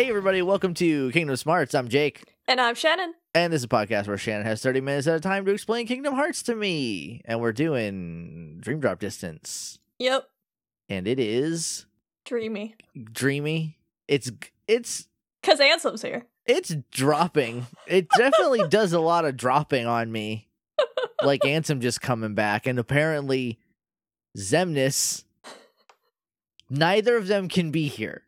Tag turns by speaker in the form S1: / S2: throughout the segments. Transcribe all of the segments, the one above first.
S1: Hey, everybody, welcome to Kingdom Smarts. I'm Jake,
S2: And I'm Shannon.
S1: and this is a podcast where Shannon has 30 minutes at a time to explain Kingdom Hearts to me. And we're doing Dream Drop Distance.
S2: Yep.
S1: And it is
S2: Dreamy.
S1: dreamy. It's, it's,
S2: Because Ansem's here.
S1: it's dropping. It definitely does a lot of dropping on me. Like Ansem just coming back. And apparently, Xemnas, neither of them can be here.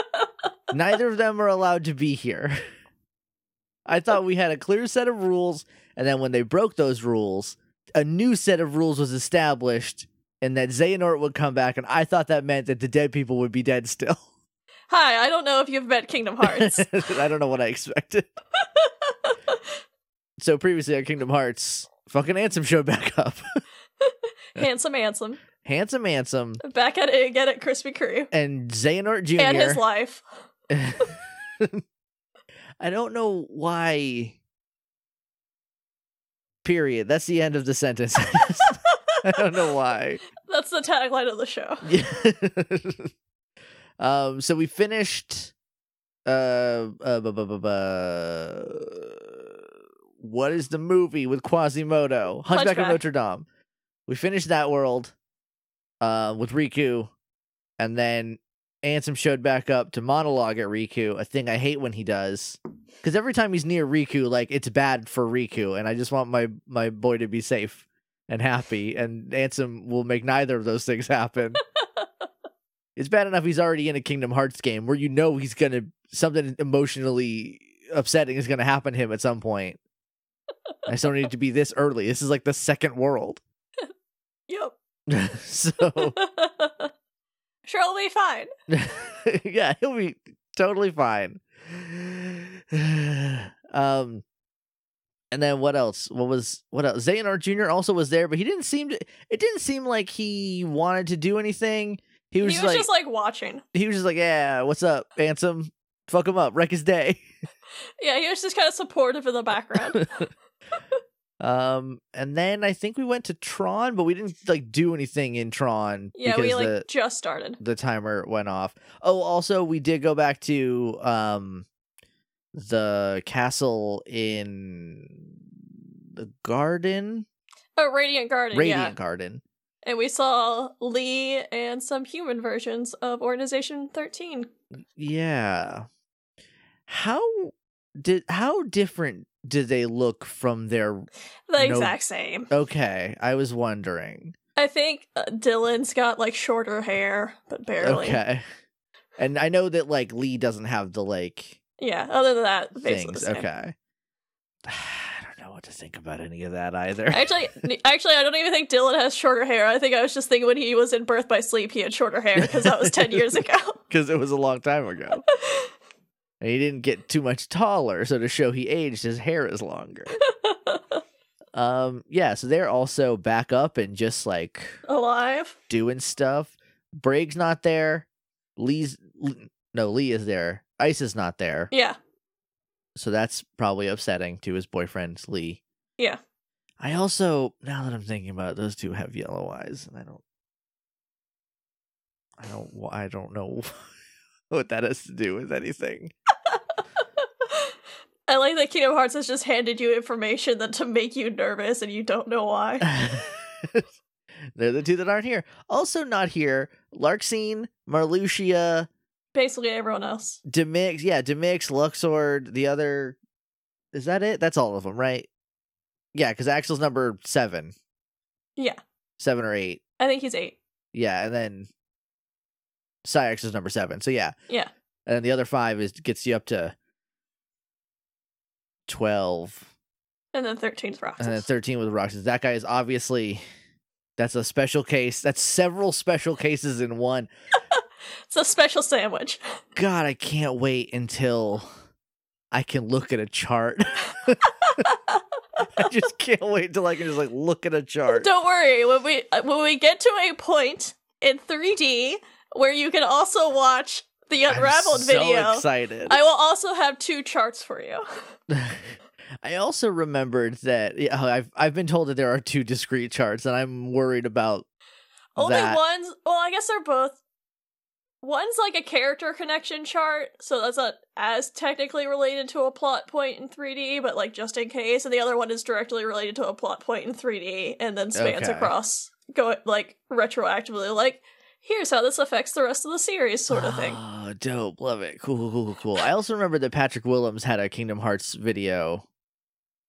S1: Neither of them are allowed to be here. I thought we had a clear set of rules, and then when they broke those rules, a new set of rules was established, and that Xehanort would come back, and I thought that meant that the dead people would be dead still.
S2: Hi, I don't know if you've met Kingdom Hearts.
S1: I don't know what I expected. so previously on Kingdom Hearts, fucking Ansem showed back up.
S2: Handsome Ansem.
S1: Handsome Ansem
S2: Back at it again at Krispy Kreme.
S1: and Xehanort Jr.
S2: And his life.
S1: I don't know why. Period. That's the end of the sentence. I don't know why.
S2: That's the tagline of the show.
S1: um. So we finished. Uh. uh bu- bu- bu- what is the movie with Quasimodo? Hunchback, of Notre Dame. We finished that world. Uh, with Riku, and then Ansem showed back up to monologue at Riku, a thing I hate when he does. Because every time he's near Riku, like it's bad for Riku, and I just want my my boy to be safe and happy. And Ansem will make neither of those things happen. it's bad enough he's already in a Kingdom Hearts game where you know he's gonna something emotionally upsetting is gonna happen to him at some point. I don't need to be this early. This is like the second world. So
S2: sure, he'll be fine.
S1: yeah, he'll be totally fine. um and then what else? What was what else? Xehanort Jr. also was there, but he didn't seem to it didn't seem like he wanted to do anything. He
S2: He
S1: was,
S2: was
S1: like
S2: just like watching.
S1: he was just like, Yeah, what's up, Ansem? Fuck him up, wreck his day.
S2: Yeah, he was just kind of supportive in the background.
S1: Um and then I think we went to Tron, but we didn't like do anything in Tron
S2: yeah, we like
S1: the
S2: just started.
S1: the timer went off. Oh, also we did go back to um the castle in the garden,
S2: Oh, Radiant Garden.
S1: Radiant
S2: yeah.
S1: Garden.
S2: And we saw Lea and some human versions of Organization 13.
S1: Yeah. How did how different did they look from their
S2: The
S1: No-
S2: exact same.
S1: Okay, I was wondering.
S2: I think uh, Dilan's got like shorter hair, but barely.
S1: Okay. And I know that like Lea doesn't have the like
S2: Yeah, other than that,
S1: things. Okay. I don't know what to think about any of that either.
S2: Actually, actually, I don't even think Dilan has shorter hair. I think I was just thinking when he was in Birth by Sleep, he had shorter hair because that was 10 years ago.
S1: because it was a long time ago. and he didn't get too much taller, so to show he aged, his hair is longer. um, yeah, so they're also back up and just like
S2: Alive.
S1: doing stuff. Braig's not there. Lea's no, Lea is there. Isa is not there,
S2: Yeah,
S1: so that's probably upsetting to his boyfriend Lea.
S2: yeah.
S1: I also, now that I'm thinking about it, those two have yellow eyes, and I don't, I don't, I don't know what that has to do with anything.
S2: I like that Kingdom Hearts has just handed you information that to make you nervous and you don't know why.
S1: They're the two that aren't here. Also not here, Larxene, Marluxia,
S2: Basically, everyone else.
S1: Demyx, yeah, Demyx, Luxord, the other is that it? That's all of them, right? Yeah, because Axel's number seven.
S2: Yeah.
S1: Seven or eight.
S2: I think he's eight.
S1: Yeah, and then Saïx is number seven. So yeah.
S2: Yeah.
S1: And then the other five is gets you up to twelve.
S2: And then 13's Roxas.
S1: And then 13 with Roxas. That guy is obviously that's a special case. That's several special cases in one.
S2: It's a special sandwich.
S1: God, I can't wait until I can look at a chart. I just can't wait until I can just like look at a chart.
S2: Don't worry, when we when we get to a point in 3D where you can also watch the unraveled video.
S1: I'm so
S2: video,
S1: excited.
S2: I will also have two charts for you.
S1: I also remembered that yeah, oh, I've I've been told that there are two discrete charts, and I'm worried about
S2: Only
S1: that.
S2: one's well, I guess they're both one's like a character connection chart, so that's not as technically related to a plot point in 3D, but like just in case. And the other one is directly related to a plot point in 3D and then spans
S1: Okay.
S2: across, go like retroactively, like here's how this affects the rest of the series, sort of thing.
S1: Oh, dope. Love it. Cool, cool, cool, cool. I also remember that Patrick Willems had a Kingdom Hearts video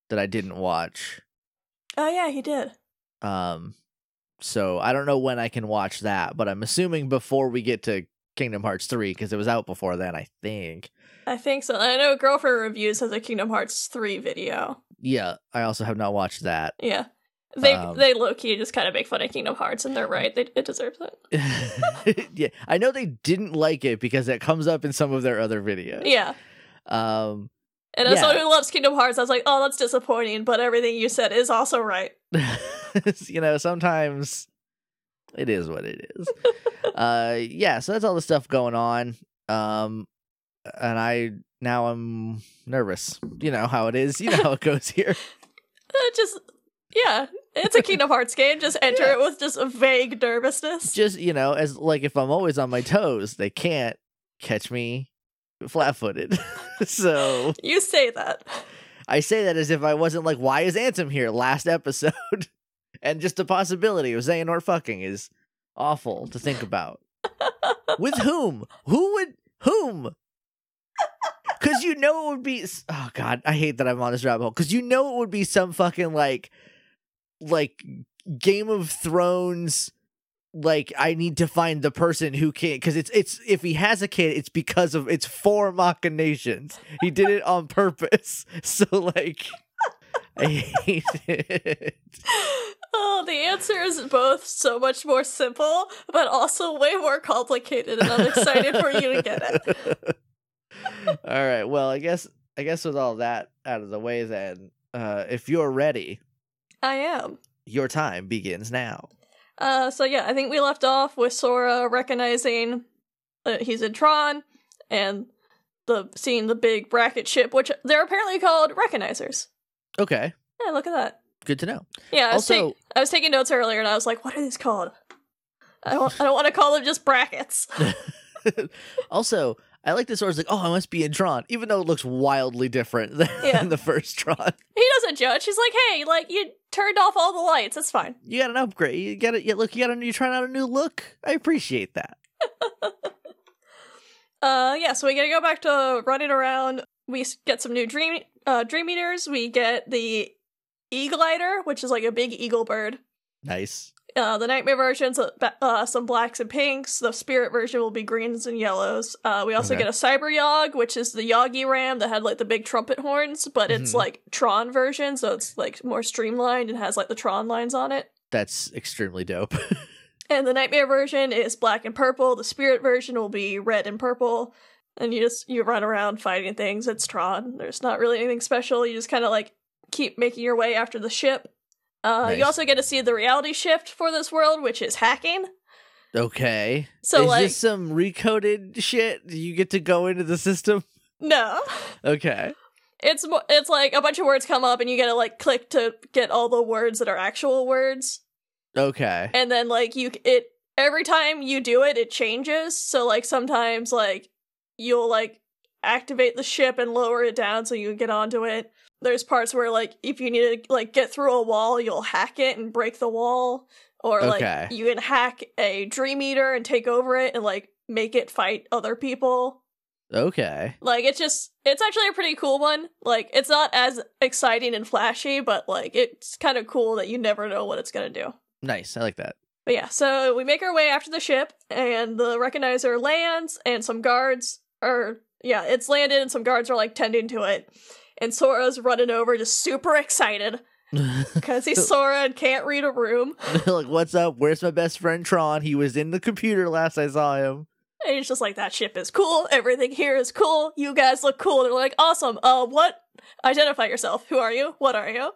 S1: that I didn't watch.
S2: Oh yeah, he did.
S1: Um, so I don't know when I can watch that, but I'm assuming before we get to Kingdom Hearts 3 because it was out before then, I think.
S2: I think so. I know Girlfriend Reviews has a Kingdom Hearts 3 video.
S1: Yeah, I also have not watched that.
S2: Yeah. They
S1: Um,
S2: they low key just kind of make fun of Kingdom Hearts, and they're right. They, it deserves it.
S1: yeah, I know they didn't like it because it comes up in some of their other videos.
S2: Yeah.
S1: Um,
S2: And as
S1: Yeah.
S2: someone who loves Kingdom Hearts, I was like, oh, that's disappointing, but everything you said is also right.
S1: you know, sometimes it is what it is. uh yeah, so that's all the stuff going on. Um and I now I'm nervous. You know how it is. You know how it goes here.
S2: Just, yeah, it's a Kingdom Hearts game. Just enter
S1: Yeah.
S2: it with just a vague nervousness.
S1: Just, you know, as like if I'm always on my toes, they can't catch me flat-footed. so,
S2: You say that.
S1: I say that as if I wasn't like why is Ansem here last episode? and just the possibility of Xehanort fucking is awful to think about. With whom? Who would whom? Cause you know it would be oh god, I hate that I'm on this rabbit hole. Cause you know it would be some fucking like like Game of Thrones like I need to find the person who can because it's it's if he has a kid, it's because of it's for machinations. He did it on purpose. So like I hate it.
S2: Oh, the answer is both so much more simple, but also way more complicated, and I'm excited for you to get it.
S1: all right. Well, I guess I guess with all that out of the way, then, uh, if you're ready,
S2: I am.
S1: your time begins now.
S2: Uh, so yeah, I think we left off with Sora recognizing that he's in Tron, and the seeing the big bracket ship, which they're apparently called recognizers.
S1: Okay,
S2: Yeah, look at that.
S1: good to know.
S2: Yeah, I was,
S1: Also-
S2: take- I was taking notes earlier, and I was like, "What are these called?" I don't, I don't want to call them just brackets.
S1: also, I like this. Sora's like, oh, I must be in Tron, even though it looks wildly different than
S2: Yeah.
S1: the first Tron.
S2: He doesn't judge. He's like, "Hey, like you turned off all the lights. It's fine."
S1: You got an upgrade. You got it. Yeah, look, you got a. You're trying out a new look. I appreciate that.
S2: Uh, yeah, so we gotta go back to running around. We get some new dream uh dream eaters. We get the Eaglider, which is like a big eagle bird.
S1: Nice.
S2: Uh, the nightmare version's uh, uh, some blacks and pinks. The spirit version will be greens and yellows. Uh, we also
S1: Okay.
S2: get a cyber yog, which is the Yoggy Ram that had like the big trumpet horns, but it's
S1: Mhm.
S2: like Tron version, so it's like more streamlined and has like the Tron lines on it.
S1: That's extremely dope.
S2: And the nightmare version is black and purple. The spirit version will be red and purple. And you just you run around fighting things. It's Tron. There's not really anything special. You just kind of like keep making your way after the ship. Uh,
S1: Nice.
S2: You also get to see the reality shift for this world, which is hacking.
S1: okay.
S2: So
S1: is
S2: like
S1: this some recoded shit? Do you get to go into the system?
S2: no,
S1: Okay.
S2: it's it's like a bunch of words come up and you gotta like click to get all the words that are actual words.
S1: Okay.
S2: and then like you it every time you do it it changes so like sometimes like you'll like activate the ship and lower it down so you can get onto it there's parts where like if you need to like get through a wall you'll hack it and break the wall or like
S1: Okay.
S2: you can hack a dream eater and take over it and like make it fight other people
S1: Okay.
S2: like it's just it's actually a pretty cool one like it's not as exciting and flashy but like it's kind of cool that you never know what it's gonna do
S1: Nice. I like that.
S2: but yeah, so we make our way after the ship, and the recognizer lands, and some guards are yeah, it's landed, and some guards are like tending to it, and Sora's running over, just super excited because he's Sora and can't read a room,
S1: like, what's up? Where's my best friend Tron? He was in the computer last I saw him.
S2: and he's just like, "That ship is cool. Everything here is cool. You guys look cool." They're like, "Awesome. Uh, what? Identify yourself. Who are you? What are you?"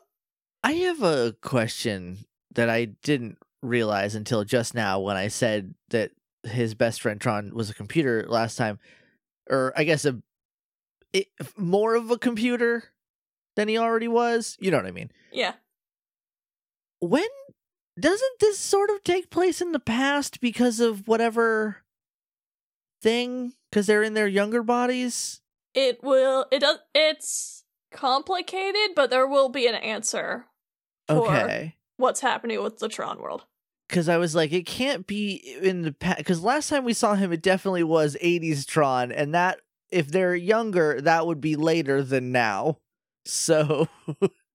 S1: I have a question that I didn't realize until just now when I said that his best friend Tron was a computer last time, or I guess a it, more of a computer than he already was. You know what I mean?
S2: Yeah,
S1: When doesn't this sort of take place in the past because of whatever thing because they're in their younger bodies?
S2: It will. It does. It's complicated, but there will be an answer for
S1: Okay.
S2: what's happening with the Tron world.
S1: Because I was like, it can't be in the past. Because last time we saw him, it definitely was 80s Tron. And that, if they're younger, that would be later than now. So,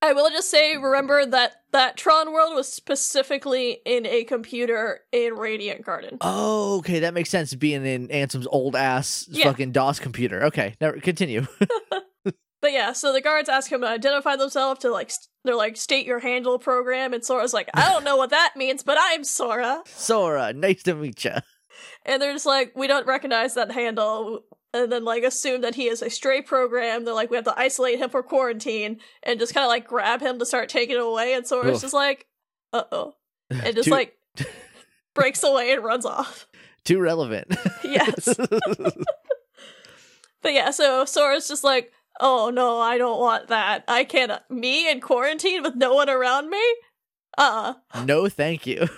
S2: I will just say, remember that that Tron world was specifically in a computer in Radiant Garden.
S1: oh, okay. That makes sense being in Ansem's old ass
S2: Yeah.
S1: fucking DOS computer. Okay. Now continue.
S2: But yeah, so the guards ask him to identify themselves to like, st- they're like, state your handle program, and Sora's like, I don't know what that means, but I'm Sora.
S1: Sora, nice to meet you.
S2: And they're just like, we don't recognize that handle. And then, like, assume that he is a stray program. They're like, we have to isolate him for quarantine and just kind of like grab him to start taking it away. And Sora's just like, uh oh. And just
S1: Too-
S2: like breaks away and runs off.
S1: Too relevant.
S2: Yes. But yeah, so Sora's just like, oh no, I don't want that. I can't. Me in quarantine with no one around me? Uh.
S1: no, thank you.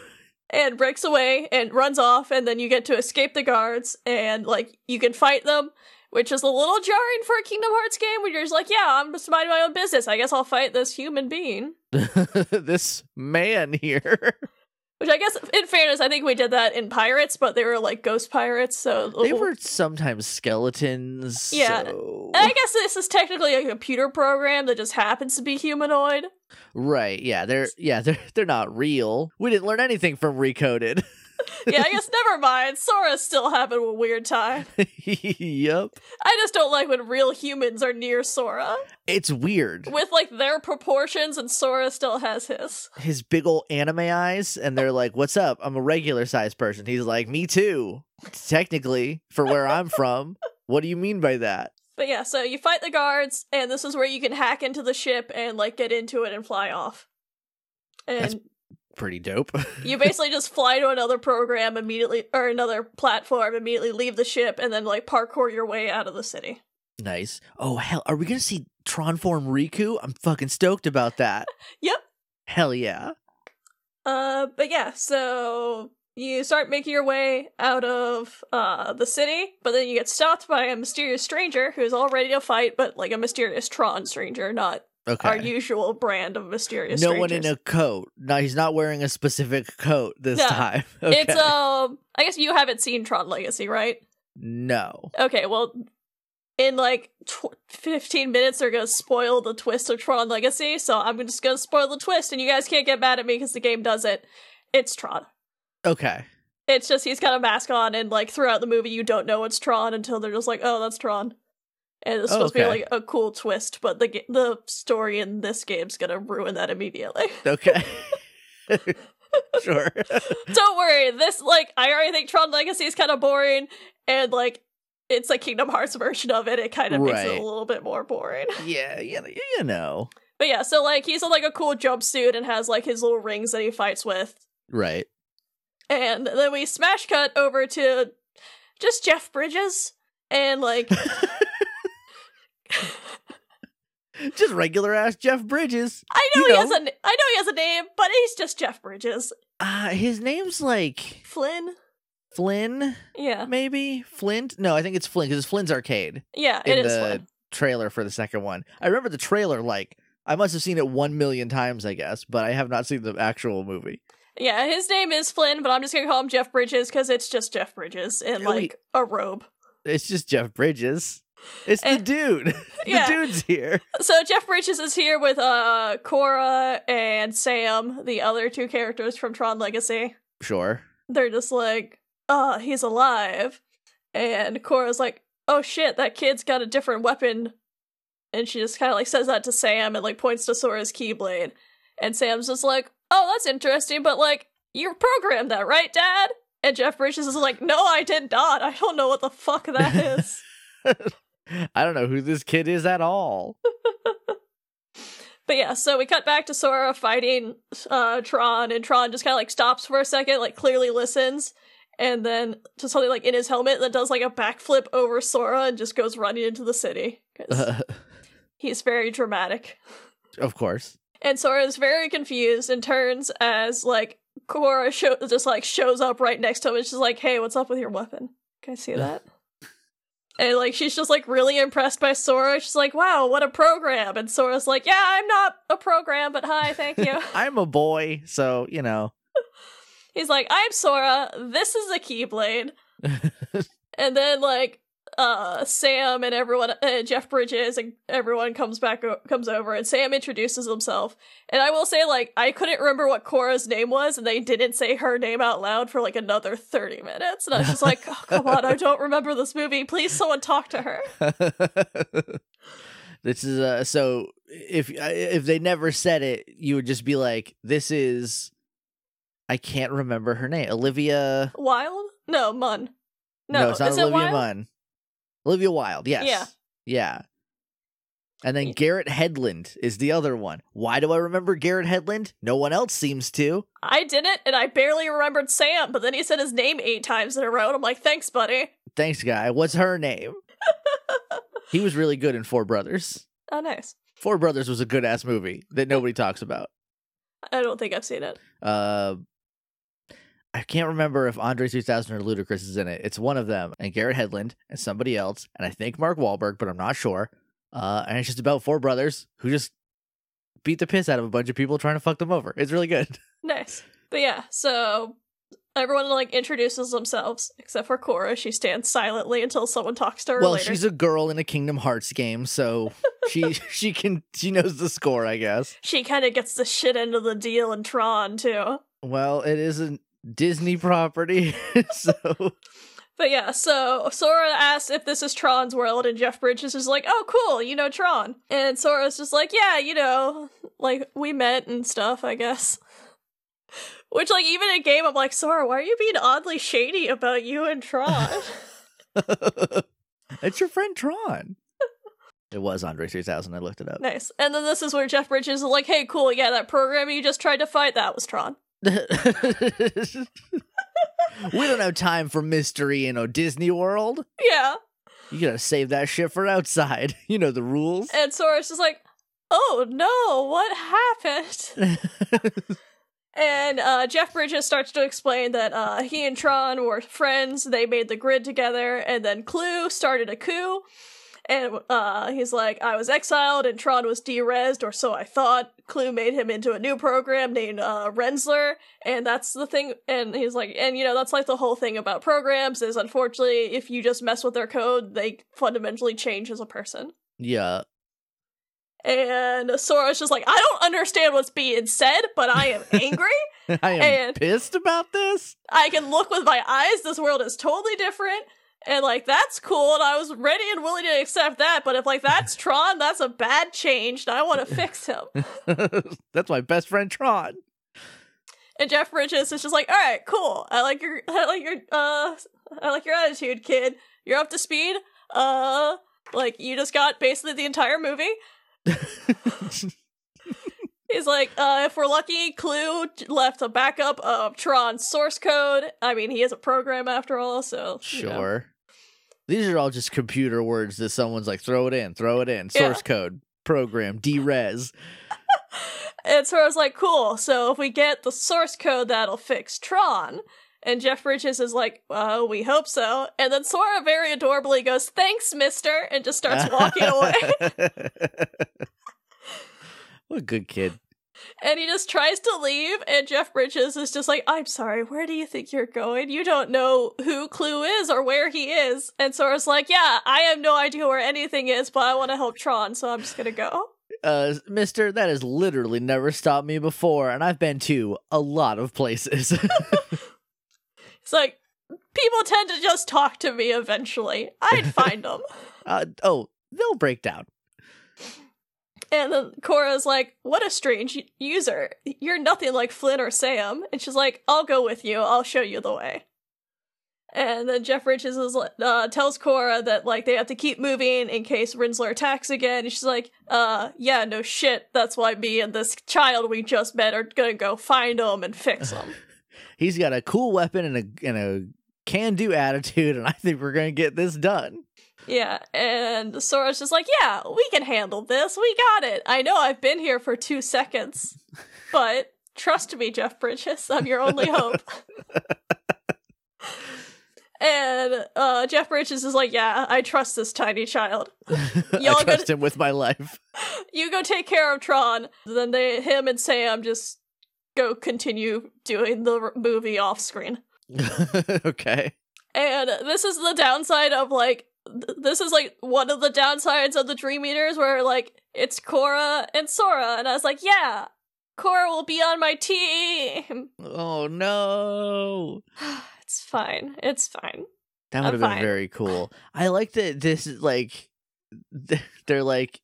S2: And breaks away and runs off and then you get to escape the guards and like you can fight them which is a little jarring for a kingdom hearts game where you're just like yeah i'm just minding my own business i guess i'll fight this human being
S1: this man here.
S2: which i guess in fairness i think we did that in pirates but they were like ghost pirates so
S1: They were sometimes skeletons.
S2: Yeah.
S1: so-
S2: and i guess this is technically a computer program that just happens to be humanoid
S1: Right. Yeah. They're yeah. They're they're not real. We didn't learn anything from Recoded.
S2: yeah i guess never mind sora's still having a weird time
S1: yep.
S2: i just don't like when real humans are near sora
S1: It's weird.
S2: with like their proportions and sora still has his
S1: His big old anime eyes, and they're like, "What's up? I'm a regular sized person." He's like, "Me too." Technically, for where I'm from. What do you mean by that?
S2: But yeah, so you fight the guards, and this is where you can hack into the ship and like get into it and fly off. And
S1: That's- Pretty dope.
S2: you basically just fly to another program immediately, or another platform, immediately leave the ship, and then like parkour your way out of the city.
S1: nice. Oh hell, are we gonna see Tron form Riku? I'm fucking stoked about that.
S2: Yep.
S1: Hell yeah.
S2: Uh, but yeah, so you start making your way out of uh the city, but then you get stopped by a mysterious stranger who's all ready to fight, but like a mysterious Tron stranger, not
S1: Okay.
S2: our usual brand of mysterious.
S1: no one in a coat. No, he's not wearing a specific coat this
S2: No.
S1: time. Okay.
S2: It's um, I guess you haven't seen Tron Legacy, right?
S1: no.
S2: Okay, well, in like tw- 15 minutes, they're gonna spoil the twist of Tron Legacy, so I'm just gonna spoil the twist, and you guys can't get mad at me because the game does it. It's Tron.
S1: Okay.
S2: It's just he's got a mask on, and like throughout the movie, you don't know it's Tron until they're just like, "Oh, that's Tron," and it's
S1: Oh,
S2: supposed to be like a cool twist, but the the story in this game's gonna ruin that immediately.
S1: Okay. sure.
S2: don't worry, this like I already think Tron Legacy is kind of boring, and like it's a Kingdom Hearts version of it. It kind of makes it a little bit more boring.
S1: yeah, you know, you know.
S2: But yeah, so like he's in like a cool jumpsuit and has like his little rings that he fights with,
S1: Right.
S2: and then we smash cut over to just Jeff Bridges, and like
S1: Just regular ass Jeff Bridges.
S2: I know
S1: You
S2: he has a I know he has a name, but he's just Jeff Bridges.
S1: Uh his name's like
S2: Flynn.
S1: Flynn,
S2: Yeah,
S1: maybe? Flint? No, I think it's Flynn because it's Flynn's arcade
S2: yeah, it is
S1: the
S2: Flynn.
S1: trailer for the second one. I remember the trailer like I must have seen it one million times, I guess, but I have not seen the actual movie.
S2: Yeah, his name is Flynn, but I'm just gonna call him Jeff Bridges because it's just Jeff Bridges in like a robe.
S1: It's just Jeff Bridges. It's the
S2: Eh,
S1: dude. the
S2: yeah.
S1: dude's here.
S2: So Jeff Bridges is here with uh Quorra and Sam, the other two characters from Tron Legacy.
S1: Sure.
S2: They're just like, "Ah, he's alive," and Quorra's like, "Oh shit, that kid's got a different weapon," and she just kind of like says that to Sam and like points to Sora's Keyblade, and Sam's just like, "Oh, that's interesting, but like, you programmed that, right, Dad?" And Jeff Bridges is like, "No, I did not. I don't know what the fuck that is."
S1: I don't know who this kid is at all.
S2: But yeah, so we cut back to Sora fighting uh Tron, and Tron just kind of like stops for a second, like clearly listens, and then to something like in his helmet that does like a backflip over Sora and just goes running into the city he's very dramatic.
S1: of course.
S2: And Sora is very confused and turns as like Quorra show- just like shows up right next to him and she's like, "Hey, what's up with your weapon? Can I see that?" And like she's just like really impressed by Sora. She's like, "Wow, what a program!" And Sora's like, "Yeah, I'm not a program, but hi, thank you."
S1: I'm a boy, so you know.
S2: He's like, "I'm Sora. This is a Keyblade." and then like uh Sam and everyone uh, Jeff Bridges and everyone comes back o- comes over and Sam introduces himself. And I will say like I couldn't remember what Quorra's name was and they didn't say her name out loud for like another 30 minutes. And I was just like, oh, "Come on, I don't remember this movie. Please someone talk to her."
S1: this is uh so if if they never said it, you would just be like, "This is." I can't remember her name. Olivia.
S2: Wilde? No, Munn. No,
S1: it's not
S2: is
S1: Olivia
S2: it
S1: Munn. Olivia Wilde. Yes.
S2: Yeah.
S1: Yeah. And then Garrett Hedlund is the other one. Why do I remember Garrett Hedlund? No one else seems to.
S2: I didn't, and I barely remembered Sam, but then he said his name eight times in a row, and I'm like, thanks, buddy.
S1: Thanks, guy. What's her name? he was really good in Four Brothers.
S2: Oh, nice.
S1: Four Brothers was a good ass movie that nobody talks about.
S2: I don't think I've seen it.
S1: Uh, I can't remember if Andre 3000 or Ludacris is in it. It's one of them, and Garrett Hedlund and somebody else, and I think Mark Wahlberg, but I'm not sure. Uh, and it's just about four brothers who just beat the piss out of a bunch of people trying to fuck them over. It's really good.
S2: Nice. But yeah, so everyone like introduces themselves, except for Quorra. She stands silently until someone talks to her
S1: well,
S2: later.
S1: she's a girl in a Kingdom Hearts game, so she she can she knows the score, I guess.
S2: She kind of gets the shit end of the deal in Tron too.
S1: Well, it is a Disney property, so
S2: But yeah, so Sora asks if this is Tron's world, and Jeff Bridges is like, "Oh, cool, you know Tron." And Sora's just like, "Yeah, you know, like we met and stuff, I guess." Which, like, even in game, I'm like, Sora, why are you being oddly shady about you and Tron?
S1: it's your friend Tron. It was Andre 3000. I looked it up.
S2: nice. And then this is where Jeff Bridges is like, "Hey, cool, yeah, that program you just tried to fight, that was Tron."
S1: we don't have time for mystery in a Disney World.
S2: Yeah.
S1: You gotta save that shit for outside. You know the rules.
S2: And Sora's just like, "Oh no, what happened?" And uh, Jeff Bridges starts to explain that uh, he and Tron were friends. They made the grid together, and then Clu started a coup. And uh, he's like, I was exiled, and Tron was derezzed, or so I thought. Clu made him into a new program named uh, Rinzler, and that's the thing. And he's like, and you know, that's like the whole thing about programs is unfortunately, if you just mess with their code, they fundamentally change as a person.
S1: yeah.
S2: And Sora's just like, I don't understand what's being said, but I am angry.
S1: I am
S2: And-
S1: pissed about this.
S2: I can look with my eyes. This world is totally different. And like that's cool, and I was ready and willing to accept that. But if like that's Tron, that's a bad change, and I want to fix him.
S1: That's my best friend Tron.
S2: And Jeff Bridges is just like, all right, cool. I like your, I like your, uh, I like your attitude, kid. You're up to speed. Uh, like you just got basically the entire movie. He's like, uh, if we're lucky, Clu left a backup of Tron's source code. I mean, he is a program after all, so you know.
S1: These are all just computer words that someone's like, throw it in, throw it in.
S2: Yeah.
S1: Source code, program, derez.
S2: And Sora's like, cool, so if we get the source code, that'll fix Tron. And Jeff Bridges is like, well, we hope so. And then Sora very adorably goes, thanks, mister, and just starts walking away.
S1: what a good kid.
S2: And he just tries to leave, and Jeff Bridges is just like, I'm sorry, where do you think you're going? You don't know who Clu is or where he is. And Sora's like, yeah, I have no idea where anything is, but I want to help Tron, so I'm just gonna go.
S1: Uh, mister, that has literally never stopped me before, and I've been to a lot of places.
S2: It's like, people tend to just talk to me eventually. I'd find them.
S1: uh, oh, they'll break down.
S2: And then Quorra's like, What a strange user. You're nothing like Flynn or Sam. And she's like, I'll go with you. I'll show you the way. And then Jeff Bridges is, uh, tells Quorra that like they have to keep moving in case Rinzler attacks again. And she's like, uh, yeah, no shit. That's why me and this child we just met are gonna go find him and fix him.
S1: He's got a cool weapon and a and a can do attitude, and I think we're gonna get this done.
S2: Yeah, and Sora's just like, yeah, we can handle this. We got it. I know I've been here for two seconds, but trust me, Jeff Bridges, I'm your only hope. And uh, Jeff Bridges is like, "Yeah, I trust this tiny child.
S1: I
S2: Y'all
S1: trust
S2: gonna-
S1: him with my life.
S2: You go take care of Tron." Then they, him and Sam, just go continue doing the r- movie off screen.
S1: okay.
S2: And this is the downside of like th- this is like one of the downsides of the Dream Eaters where like it's Quorra and Sora and I was like, yeah, Quorra will be on my team.
S1: Oh no.
S2: it's fine. It's fine.
S1: That
S2: I'm
S1: would have been
S2: fine.
S1: very cool. I like that this is like they're like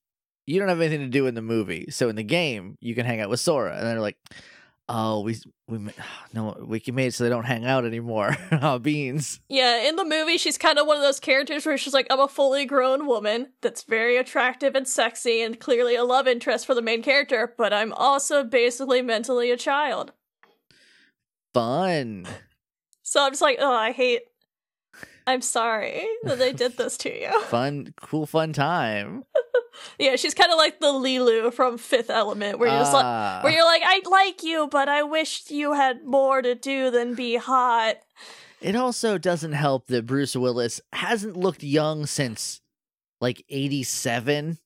S1: you don't have anything to do in the movie. So in the game, you can hang out with Sora and they're like, "Oh, we we no, we can made it so they don't hang out anymore." oh, beans.
S2: Yeah, in the movie she's kind of one of those characters where she's like, I'm a fully grown woman that's very attractive and sexy and clearly a love interest for the main character, but I'm also basically mentally a child.
S1: Fun.
S2: So I'm just like, oh, I hate. I'm sorry that they did this to you.
S1: Fun, cool fun time.
S2: Yeah, she's kind of like the Leeloo from Fifth Element, where you're just like,
S1: Ah.
S2: where you're like, I like you, but I wish you had more to do than be hot.
S1: It also doesn't help that Bruce Willis hasn't looked young since like 87.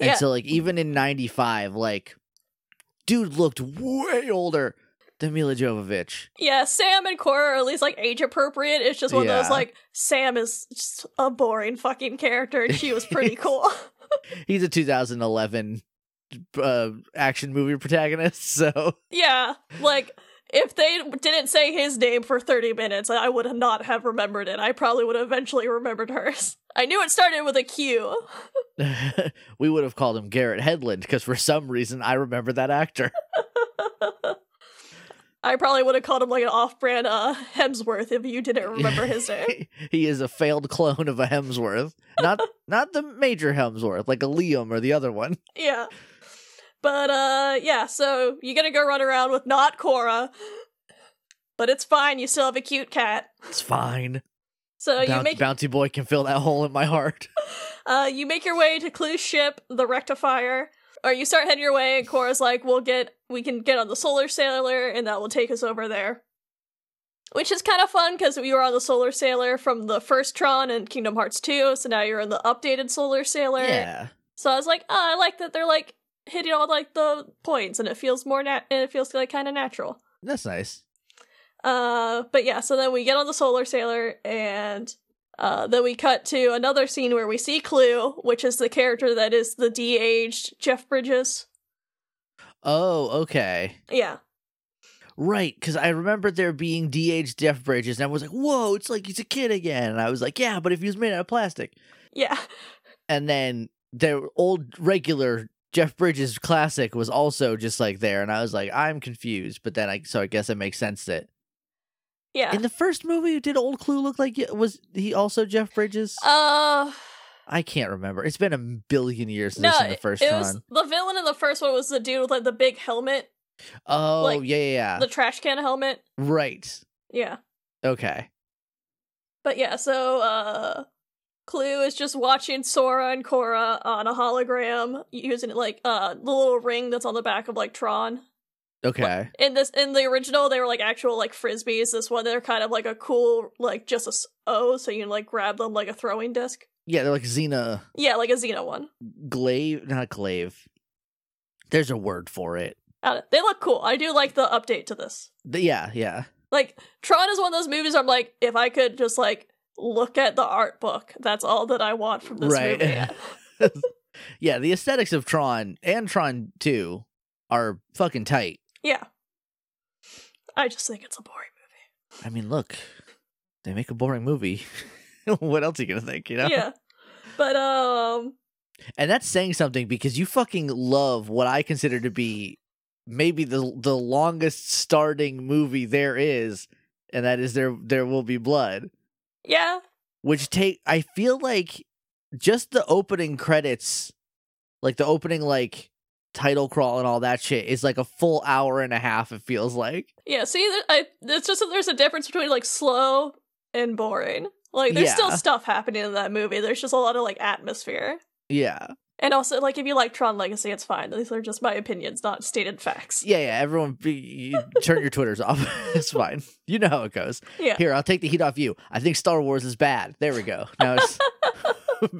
S2: Yeah.
S1: And so like even in 95 like dude looked way older than Milla Jovovich.
S2: Yeah, Sam and Quorra are at least like age appropriate. It's just one of those like Sam is just a boring fucking character, and she was pretty cool.
S1: He's a 2011 uh, action movie protagonist, so
S2: yeah, like if they didn't say his name for 30 minutes, I would not have remembered it. I probably would have eventually remembered hers. I knew it started with a Q.
S1: we would have called him Garrett Hedlund because for some reason I remember that actor.
S2: I probably would have called him like an off-brand uh, Hemsworth if you didn't remember his name.
S1: he is a failed clone of a Hemsworth. Not not the major Hemsworth, like a Liam or the other one.
S2: yeah. But uh yeah, so you're gonna go run around with not Quorra. But it's fine, you still have a cute cat.
S1: It's fine.
S2: So you make
S1: Bounty Boy can fill that hole in my heart.
S2: uh you make your way to Clu's ship, the Rectifier. Or you start heading your way and Quorra's like, we'll get we can get on the Solar Sailor and that will take us over there. Which is kind of fun because we were on the Solar Sailor from the first Tron and Kingdom Hearts 2, so now you're in the updated Solar Sailor.
S1: Yeah.
S2: So I was like, oh, I like that they're like hitting all like the points, and it feels more nat- and it feels like kind of natural.
S1: That's nice.
S2: Uh, but yeah, so then we get on the Solar Sailor, and uh, then we cut to another scene where we see Clu, which is the character that is the de-aged Jeff Bridges.
S1: Oh, okay.
S2: Yeah,
S1: Right, because I remember there being de-aged Jeff Bridges, and I was like, "Whoa, it's like he's a kid again." And I was like, "Yeah, but if he was made out of plastic."
S2: yeah,
S1: And then their old regular Jeff Bridges classic was also just like there, and I was like, "I'm confused." But then I, so I guess it makes sense that
S2: yeah.
S1: in the first movie, did old Clu look like was he also Jeff Bridges?
S2: uh,
S1: I can't remember. It's been a billion years since
S2: no,
S1: the first
S2: it was the villain in the first one was the dude with like the big helmet,
S1: Oh,
S2: like,
S1: yeah, yeah, yeah.
S2: the trash can helmet.
S1: right.
S2: Yeah.
S1: Okay.
S2: But yeah, so uh Clu is just watching Sora and Quorra on a hologram using like uh the little ring that's on the back of like Tron.
S1: Okay.
S2: In this in the original they were like actual like frisbees. This one they're kind of like a cool like just a O oh, so you can like grab them like a throwing disc.
S1: Yeah, they're like Xena
S2: Yeah, like a Xena one.
S1: glaive, not glaive. There's a word for it.
S2: They look cool. I do like the update to this.
S1: The- yeah, yeah.
S2: Like Tron is one of those movies where I'm like if I could just like look at the art book, that's all that I want from this
S1: right.
S2: movie.
S1: yeah, the aesthetics of Tron and Tron 2 are fucking tight.
S2: Yeah. I just think it's a boring movie.
S1: I mean, look, they make a boring movie. what else are you gonna think, you know?
S2: Yeah. But um
S1: And that's saying something because you fucking love what I consider to be maybe the the longest starting movie there is, and that is there there will be blood.
S2: yeah.
S1: Which take I feel like just the opening credits, like the opening like title crawl and all that shit is like a full hour and a half. It feels like.
S2: Yeah, see I it's just that there's a difference between like slow and boring. Like there's still stuff happening in that movie. There's just a lot of like atmosphere.
S1: Yeah.
S2: And also, like, if you like Tron Legacy, it's fine. These are just my opinions, not stated facts.
S1: Yeah, yeah. Everyone, be, you turn your twitters off. it's fine. You know how it goes.
S2: Yeah.
S1: Here, I'll take the heat off you. I think Star Wars is bad. There we go. Now it's.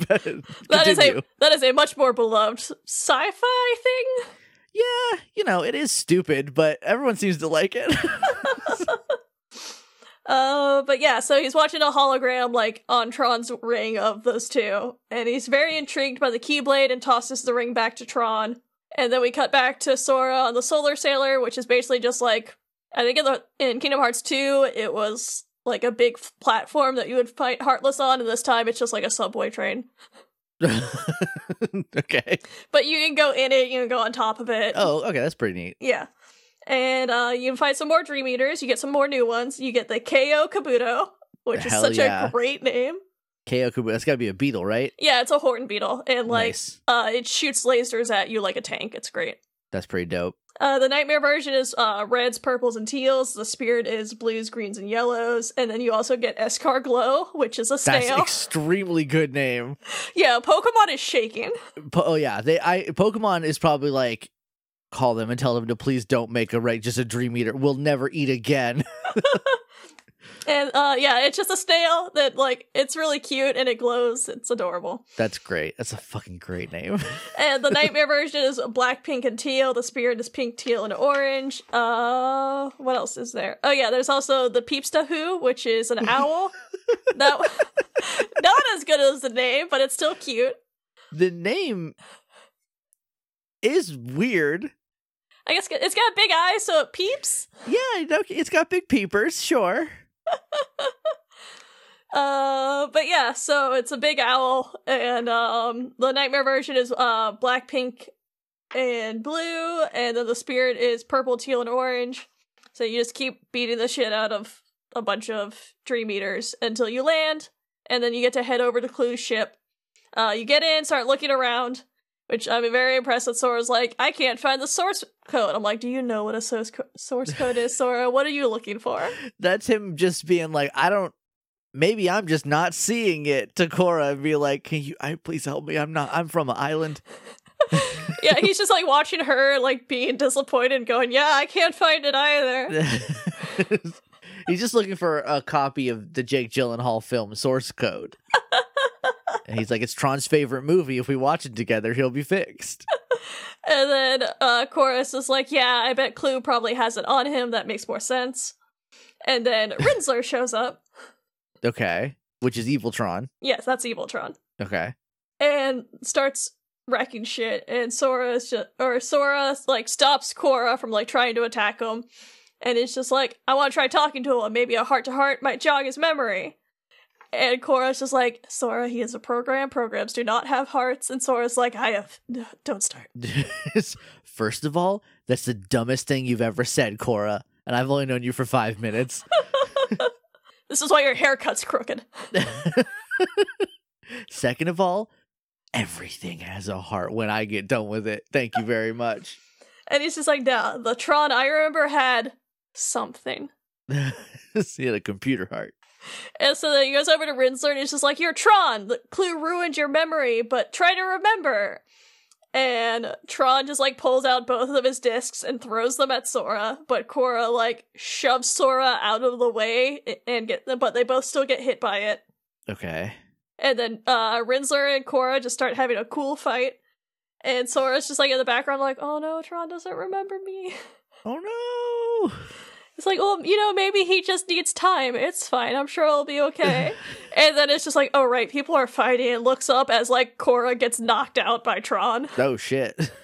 S2: That is a that is a much more beloved sci-fi thing.
S1: Yeah, you know, it is stupid, but everyone seems to like it.
S2: Uh, but yeah, so he's watching a hologram like on Tron's ring of those two, and he's very intrigued by the Keyblade and tosses the ring back to Tron. And then we cut back to Sora on the Solar Sailor, which is basically just like I think in the in Kingdom Hearts 2, it was like a big f- platform that you would fight Heartless on, and this time it's just like a subway train.
S1: okay.
S2: But you can go in it, you can go on top of it.
S1: Oh, okay. That's pretty neat.
S2: Yeah. And uh, you can find some more Dream Eaters. You get some more new ones. You get the KO Kabuto, which is such
S1: yeah.
S2: a great name.
S1: Ko Kabuto, That's got to be a beetle, right?
S2: Yeah, it's a Horton Beetle, and like
S1: nice.
S2: uh, it shoots lasers at you like a tank. It's great.
S1: That's pretty dope.
S2: Uh, the Nightmare version is uh, reds, purples, and teals. The Spirit is blues, greens, and yellows. And then you also get Escarglow, which is a
S1: That's
S2: snail.
S1: extremely good name.
S2: yeah, Pokemon is shaking.
S1: Po- oh yeah, they. I Pokemon is probably like call them and tell them to please don't make a right just a dream eater. We'll never eat again.
S2: And uh, yeah, it's just a snail that like it's really cute and it glows. It's adorable.
S1: That's great. That's a fucking great name.
S2: And the nightmare version is black, pink, and teal. The spirit is pink, teal, and orange. Uh, what else is there? Oh yeah, there's also the Peepsta Hoo, which is an owl. that not as good as the name, but it's still cute.
S1: the name is weird.
S2: I guess it's got big eyes, so it peeps.
S1: Yeah, it's got big peepers, sure.
S2: Uh, but yeah, so it's a big owl, and um, the nightmare version is uh black, pink, and blue, and then the spirit is purple, teal, and orange. So you just keep beating the shit out of a bunch of dream eaters until you land, and then you get to head over to Clu's ship. Uh, you get in, start looking around, which I'm very impressed that Sora's like, I can't find the source code. I'm like, do you know what a source co- source code is, Sora? What are you looking for?
S1: That's him just being like, I don't. Maybe I'm just not seeing it to Quorra and be like, "Can you? I please help me? I'm not. I'm from an island."
S2: yeah, he's just like watching her, like being disappointed, going, "Yeah, I can't find it either."
S1: He's just looking for a copy of the Jake Gyllenhaal film Source Code. And he's like, it's Tron's favorite movie. If we watch it together, he'll be fixed.
S2: And then uh Quorra's is like, "Yeah, I bet Clu probably has it on him. That makes more sense." And then Rinzler shows up.
S1: Okay. Which is Evil Tron.
S2: Yes, that's Eviltron,
S1: Okay.
S2: and starts wrecking shit. And Sora is just, or Sora like stops Quorra from like trying to attack him, and it's just like, "I want to try talking to him. Maybe a heart to heart might jog his memory." And Quorra's just like, Sora, he is a program. Programs do not have hearts. And Sora's like, I have. Don't start.
S1: First of all, that's the dumbest thing you've ever said, Quorra. And I've only known you for five minutes.
S2: This is why your haircut's crooked.
S1: Second of all, everything has a heart when I get done with it. Thank you very much.
S2: And he's just like, nah, the Tron I remember had something.
S1: he had a computer heart.
S2: And so then he goes over to Rinzler and he's just like, You're Tron. The Clu ruined your memory, but try to remember. And Tron just like pulls out both of his discs and throws them at Sora, but Quorra like shoves Sora out of the way and get them, but they both still get hit by it.
S1: Okay.
S2: And then uh Rinzler and Quorra just start having a cool fight. And Sora's just like in the background, like, oh no, Tron doesn't remember me.
S1: Oh no.
S2: It's like, well, you know, maybe he just needs time. It's fine. I'm sure it'll be okay. and then it's just like, oh right, people are fighting and looks up as like Quorra gets knocked out by Tron.
S1: Oh shit.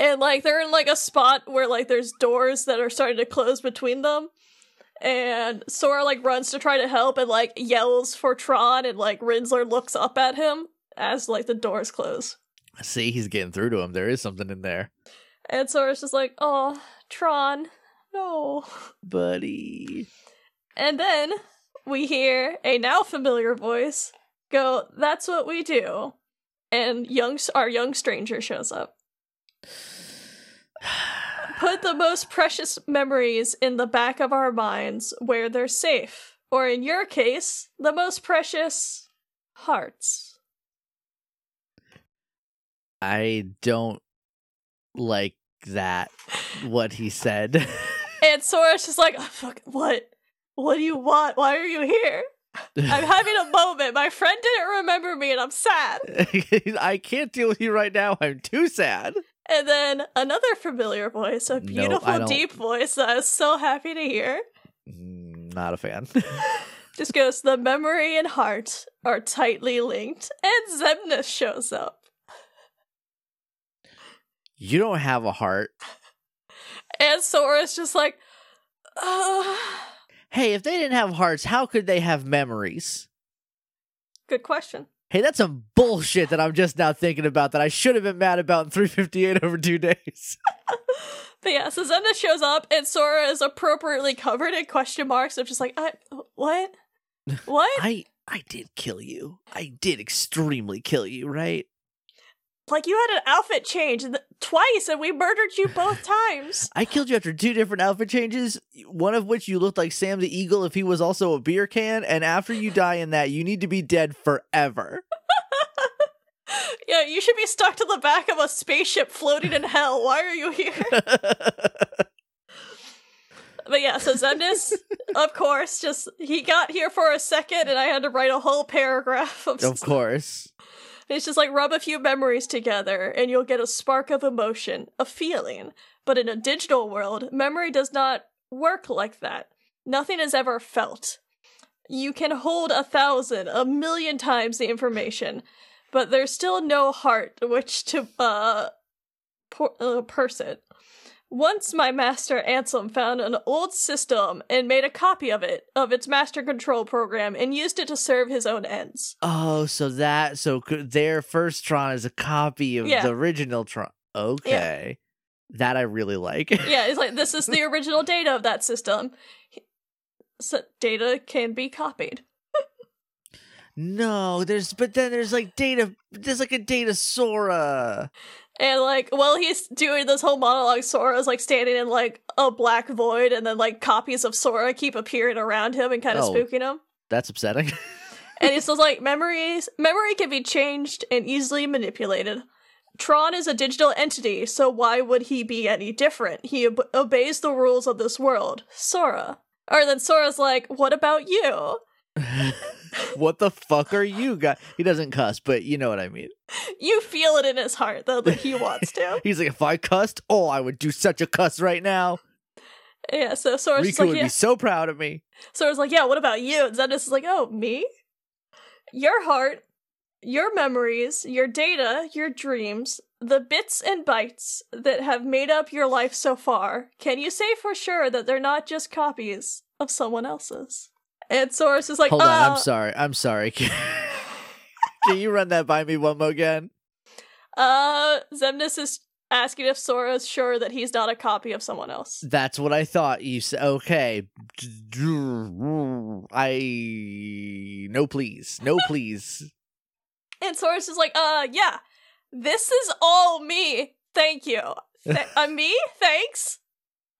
S2: And like they're in like a spot where like there's doors that are starting to close between them. And Sora like runs to try to help and like yells for Tron and like Rinzler looks up at him as like the doors close.
S1: See, he's getting through to him. There is something in there.
S2: And Sora's just like, oh, Tron, no.
S1: Buddy.
S2: And then we hear a now familiar voice go, That's what we do. And young our young stranger shows up. Put the most precious memories in the back of our minds where they're safe. Or in your case, the most precious hearts.
S1: I don't like that what he said.
S2: And Sora's just like, oh, fuck, what? What do you want? Why are you here? I'm having a moment. My friend didn't remember me and I'm sad.
S1: I can't deal with you right now. I'm too sad.
S2: And then another familiar voice, a beautiful,
S1: don't-
S2: deep voice that I was so happy to hear,
S1: Mm, Not a fan.
S2: just goes, The memory and heart are tightly linked. And Xemnas shows up.
S1: you don't have a heart.
S2: And Sora's just like, uh,
S1: Hey, if they didn't have hearts, how could they have memories?
S2: Good question.
S1: Hey, that's some bullshit that I'm just now thinking about that I should have been mad about in 358 over two days.
S2: But yeah, so Xemnas shows up and Sora is appropriately covered in question marks of just like, I, what? What?
S1: I I did kill you. I did extremely kill you, right?
S2: Like you had an outfit change twice and we murdered you both times.
S1: I killed you after two different outfit changes, one of which you looked like Sam the Eagle if he was also a beer can, and after you die in that, you need to be dead forever.
S2: yeah, you should be stuck to the back of a spaceship floating in hell. Why are you here? But yeah, so Xemnas, of course, just he got here for a second and I had to write a whole paragraph of
S1: of course.
S2: It's just like rub a few memories together and you'll get a spark of emotion, a feeling. But in a digital world, memory does not work like that. Nothing is ever felt. You can hold a thousand, a million times the information, but there's still no heart which to uh, por- uh person. Once my master Ansem found an old system and made a copy of it, of its master control program, and used it to serve his own ends.
S1: Oh, so that so their first Tron is a copy of
S2: Yeah.
S1: the original Tron. Okay. That I really like.
S2: yeah, it's like this is the original data of that system. So data can be copied.
S1: no, there's but then there's like data there's like a data Sora.
S2: And like while he's doing this whole monologue, Sora's like standing in like a black void, and then like copies of Sora keep appearing around him and kind of
S1: Oh.
S2: spooking him.
S1: That's upsetting.
S2: And he says like memories memory can be changed and easily manipulated. Tron is a digital entity, so why would he be any different? He ob- obeys the rules of this world. Sora. Or then Sora's like, "What about you?"
S1: what the fuck are you guys? He doesn't cuss, but you know what I mean.
S2: You feel it in his heart though that he wants to.
S1: He's like, if I cussed, oh, I would do such a cuss right now.
S2: Yeah, so Sora's
S1: Riku
S2: like,
S1: would
S2: yeah.
S1: be so proud of me.
S2: Sora's like, yeah, what about you? And Xemnas is like, oh, me? Your heart, your memories, your data, your dreams, the bits and bytes that have made up your life so far, can you say for sure that they're not just copies of someone else's? And Sora's is like,
S1: Hold on,
S2: uh,
S1: I'm sorry. I'm sorry. Can you run that by me one more again?
S2: uh, Xemnas is asking if Sora's sure that he's not a copy of someone else.
S1: That's what I thought you said. Okay. I. No, please. No, please.
S2: And Sora's is like, uh, yeah, this is all me. Thank you. Th- uh, me? Thanks.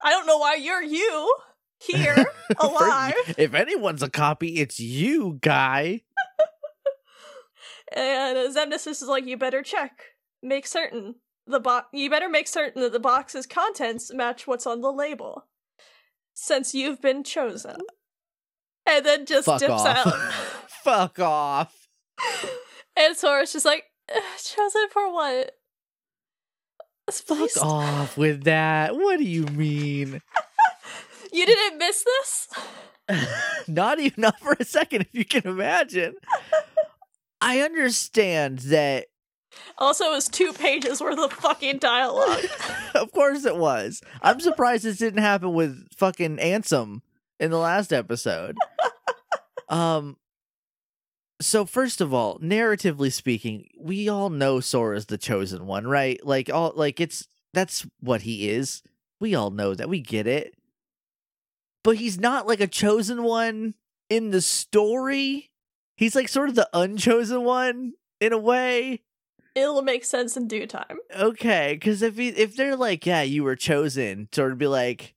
S2: I don't know why you're you here, alive.
S1: if anyone's a copy, it's you, guy.
S2: And uh, Xemnas is like, you better check. Make certain the box. You better make certain that the box's contents match what's on the label, since you've been chosen. And then just
S1: Fuck
S2: dips
S1: off.
S2: out.
S1: Fuck off.
S2: and Sora's just like, "Uh, chosen for what?
S1: Fuck off with that. What do you mean?
S2: You didn't miss this?
S1: not even not for a second, if you can imagine. I understand that
S2: Also, it was two pages worth of fucking dialogue.
S1: of course it was. I'm surprised this didn't happen with fucking Ansem in the last episode. um so first of all, narratively speaking, we all know Sora's the chosen one, right? Like all like it's that's what he is. We all know that. We get it. But he's not like a chosen one in the story. He's like sort of the unchosen one in a way.
S2: It'll make sense in due time.
S1: Okay, because if he, if they're like, yeah, you were chosen, sort of be like,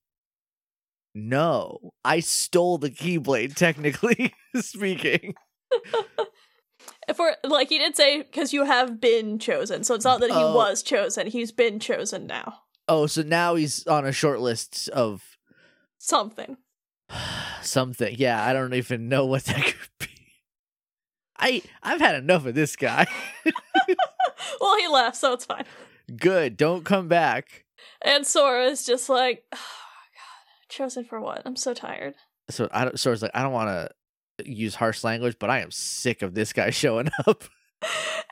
S1: no, I stole the Keyblade. Technically speaking,
S2: For like he did say because you have been chosen, so it's not that he
S1: Oh.
S2: was chosen; he's been chosen now.
S1: Oh, so now he's on a short list of
S2: Something.
S1: something. Yeah, I don't even know what that could be. I I've had enough of this guy.
S2: Well, he left, so it's fine.
S1: Good, don't come back.
S2: And Sora is just like, oh, God, chosen for what? I'm so tired.
S1: So I don't. So it's like I don't want to use harsh language, but I am sick of this guy showing up.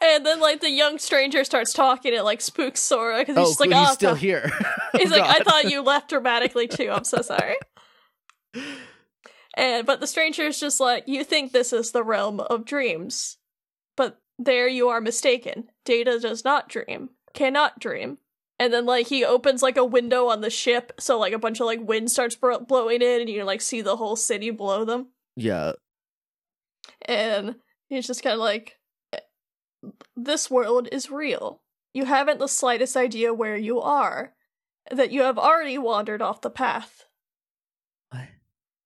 S2: And then like the young stranger starts talking, it like spooks Sora because he's
S1: oh,
S2: just like, oh,
S1: he's ah, still
S2: God."
S1: here.
S2: He's
S1: Oh,
S2: like, I thought you left dramatically too. I'm so sorry. And but the stranger is just like, you think this is the realm of dreams, but there you are mistaken. Data does not dream, cannot dream. And then like he opens like a window on the ship, so like a bunch of like wind starts bro- blowing in, and you like see the whole city below them.
S1: Yeah,
S2: And he's just kind of like, this world is real. You haven't the slightest idea where you are, that you have already wandered off the path.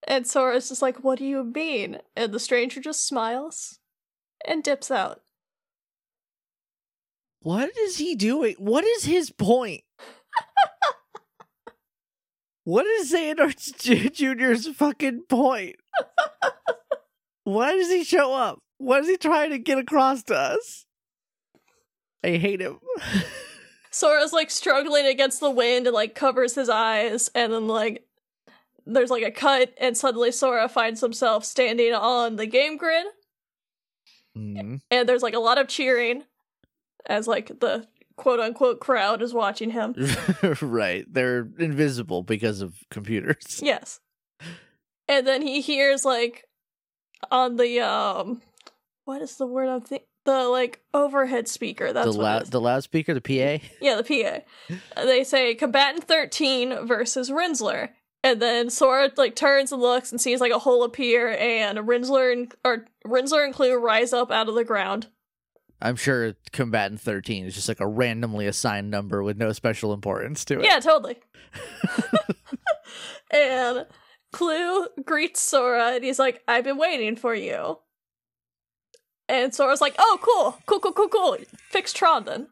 S2: And Sora's just like, what do you mean? And the stranger just smiles and dips out.
S1: what is he doing? What is his point? what is Xehanort J- Junior's fucking point? Why does he show up? What is he trying to get across to us? I hate him.
S2: Sora's like struggling against the wind and like covers his eyes, and then like there's like a cut, and suddenly Sora finds himself standing on the game grid,
S1: Mhm.
S2: and there's like a lot of cheering as like the quote unquote crowd is watching him.
S1: right. They're invisible because of computers.
S2: Yes. And then he hears like on the um what is the word I'm thinking the like overhead speaker. That's
S1: the
S2: is.
S1: the loudspeaker, the PA.
S2: Yeah, the PA. They say combatant 13 versus Rinzler. And then Sora like turns and looks and sees like a hole appear and Rinzler and or Rinzler and Clu rise up out of the ground.
S1: I'm sure combatant 13 is just like a randomly assigned number with no special importance to it.
S2: Yeah, totally. and Clu greets Sora and he's like, I've been waiting for you. And Sora's like, oh, cool, cool, cool, cool, cool. Fix Tron then.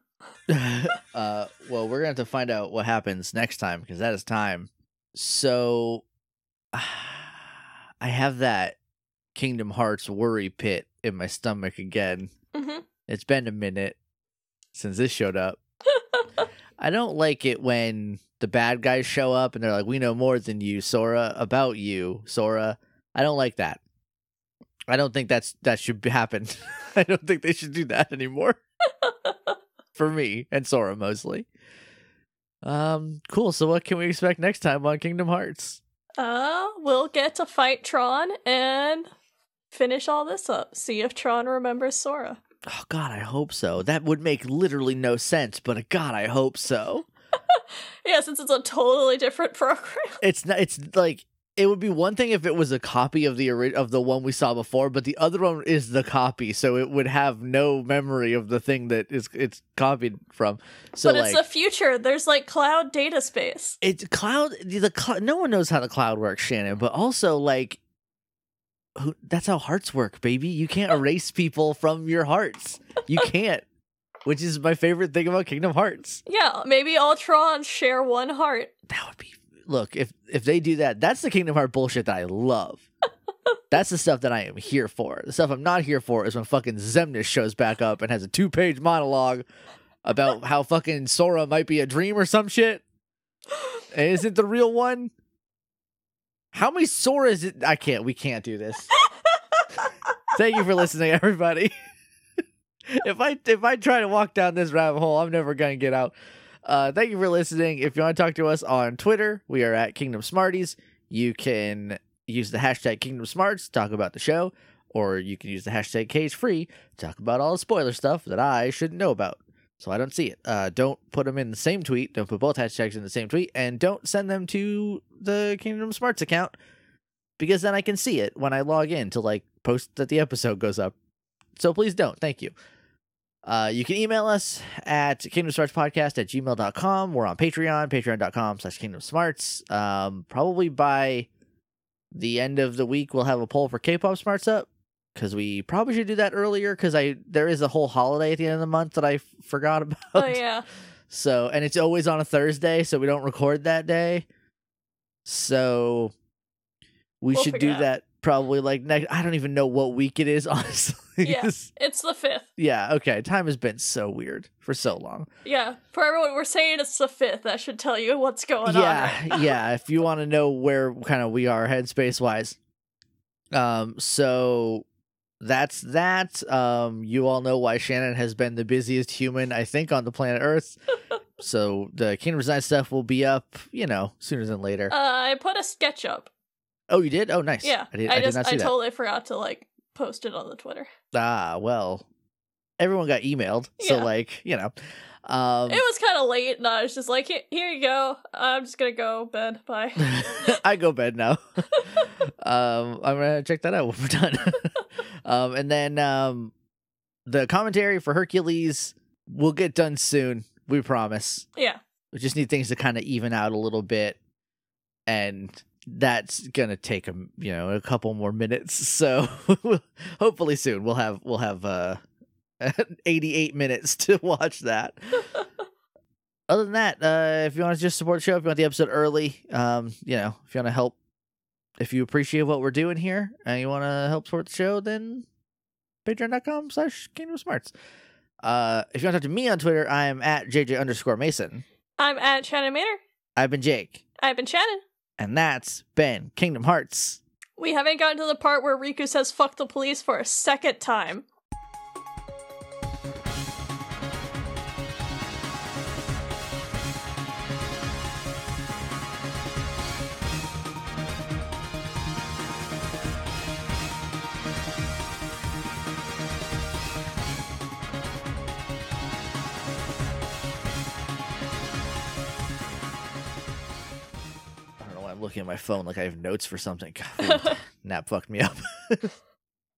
S1: uh, well, we're gonna have to find out what happens next time because that is time. So, I have that Kingdom Hearts worry pit in my stomach again.
S2: hmm
S1: It's been a minute since this showed up. I don't like it when the bad guys show up and they're like, "We know more than you, Sora, about you, Sora." I don't like that. I don't think that's that should happen. I don't think they should do that anymore. For me and Sora mostly. Um, cool. So what can we expect next time on Kingdom Hearts?
S2: Uh, we'll get to fight Tron and finish all this up. See if Tron remembers Sora.
S1: Oh God, I hope so. That would make literally no sense, but God, I hope so.
S2: Yeah, since it's a totally different program.
S1: it's not it's like it would be one thing if it was a copy of the of the one we saw before but the other one is the copy so it would have no memory of the thing that is it's copied from so
S2: but
S1: like
S2: it's the future. There's like cloud data space.
S1: it's cloud the cl- no one knows how the cloud works shannon but also like who, that's how hearts work baby you can't erase people from your hearts you can't which is my favorite thing about kingdom hearts
S2: Yeah, maybe all Trons share one heart.
S1: that would be look if if they do that that's the kingdom heart bullshit that i love. That's the stuff that i am here for. The stuff i'm not here for is when fucking Xemnas shows back up and has a two-page monologue about how fucking sora might be a dream or some shit. And isn't the real one? How many soras it? I can't we can't do this. Thank you for listening everybody. If i if i try to walk down this rabbit hole i'm never gonna get out uh, thank you for listening. If you want to talk to us on Twitter, we are at Kingdom Smarties. You can use the hashtag Kingdom Smarts to talk about the show, or you can use the hashtag Cage Free to talk about all the spoiler stuff that I shouldn't know about. So I don't see it. Uh, don't put them in the same tweet. Don't put both hashtags in the same tweet, and don't send them to the Kingdom Smarts account because then I can see it when I log in to like post that the episode goes up. So please don't. Thank you. Uh, you can email us at kingdomsmartspodcast at gmail.com. We're on Patreon, patreon.com slash kingdomsmarts. Um, probably by the end of the week, we'll have a poll for K-pop smarts up. because we probably should do that earlier because I there is a whole holiday at the end of the month that I f- forgot about.
S2: Oh yeah.
S1: So, and it's always on a Thursday, so we don't record that day. So, we
S2: We'll
S1: should do that probably like next. I don't even know what week it is, honestly.
S2: Yeah. It's the fifth.
S1: yeah. Okay. Time has been so weird for so long.
S2: Yeah. For everyone, we're saying it's the fifth. That should tell you what's going on.
S1: yeah.
S2: right
S1: yeah. If you want to know where kind of we are headspace wise. Um. So that's that. Um. You all know why Shannon has been the busiest human I think on the planet Earth. so the Kingdom Design stuff will be up, you know, sooner than later.
S2: Uh, I put a sketch up.
S1: Oh, you did? Oh, nice.
S2: Yeah.
S1: I did, I did
S2: just I
S1: that.
S2: totally forgot to like post it on the Twitter.
S1: Ah, well, everyone got emailed, so
S2: Yeah.
S1: like you know, um,
S2: it was kind of late, and I was just like, "Here, here you go. I'm just gonna go bed. Bye."
S1: I go bed now. um, I'm gonna check that out when we're done. um, and then um, the commentary for Hercules will get done soon. We promise.
S2: yeah.
S1: We just need things to kind of even out a little bit, and that's gonna take a you know a couple more minutes. So hopefully soon we'll have we'll have uh 88 minutes to watch that. Other than that, uh, if you want to just support the show, if you want the episode early, um, you know, if you want to help, if you appreciate what we're doing here and you want to help support the show, then patreon.com slash kingdom smarts. Uh, if you want to talk to me on Twitter, I am at JJ underscore Mason.
S2: I'm at Shannon Manor.
S1: I've been Jake,
S2: I've been Shannon.
S1: And that's been Kingdom Hearts.
S2: We haven't gotten to the part where Riku says "fuck the police" for a second time.
S1: Looking at my phone like I have notes for something. God, nap fucked me up.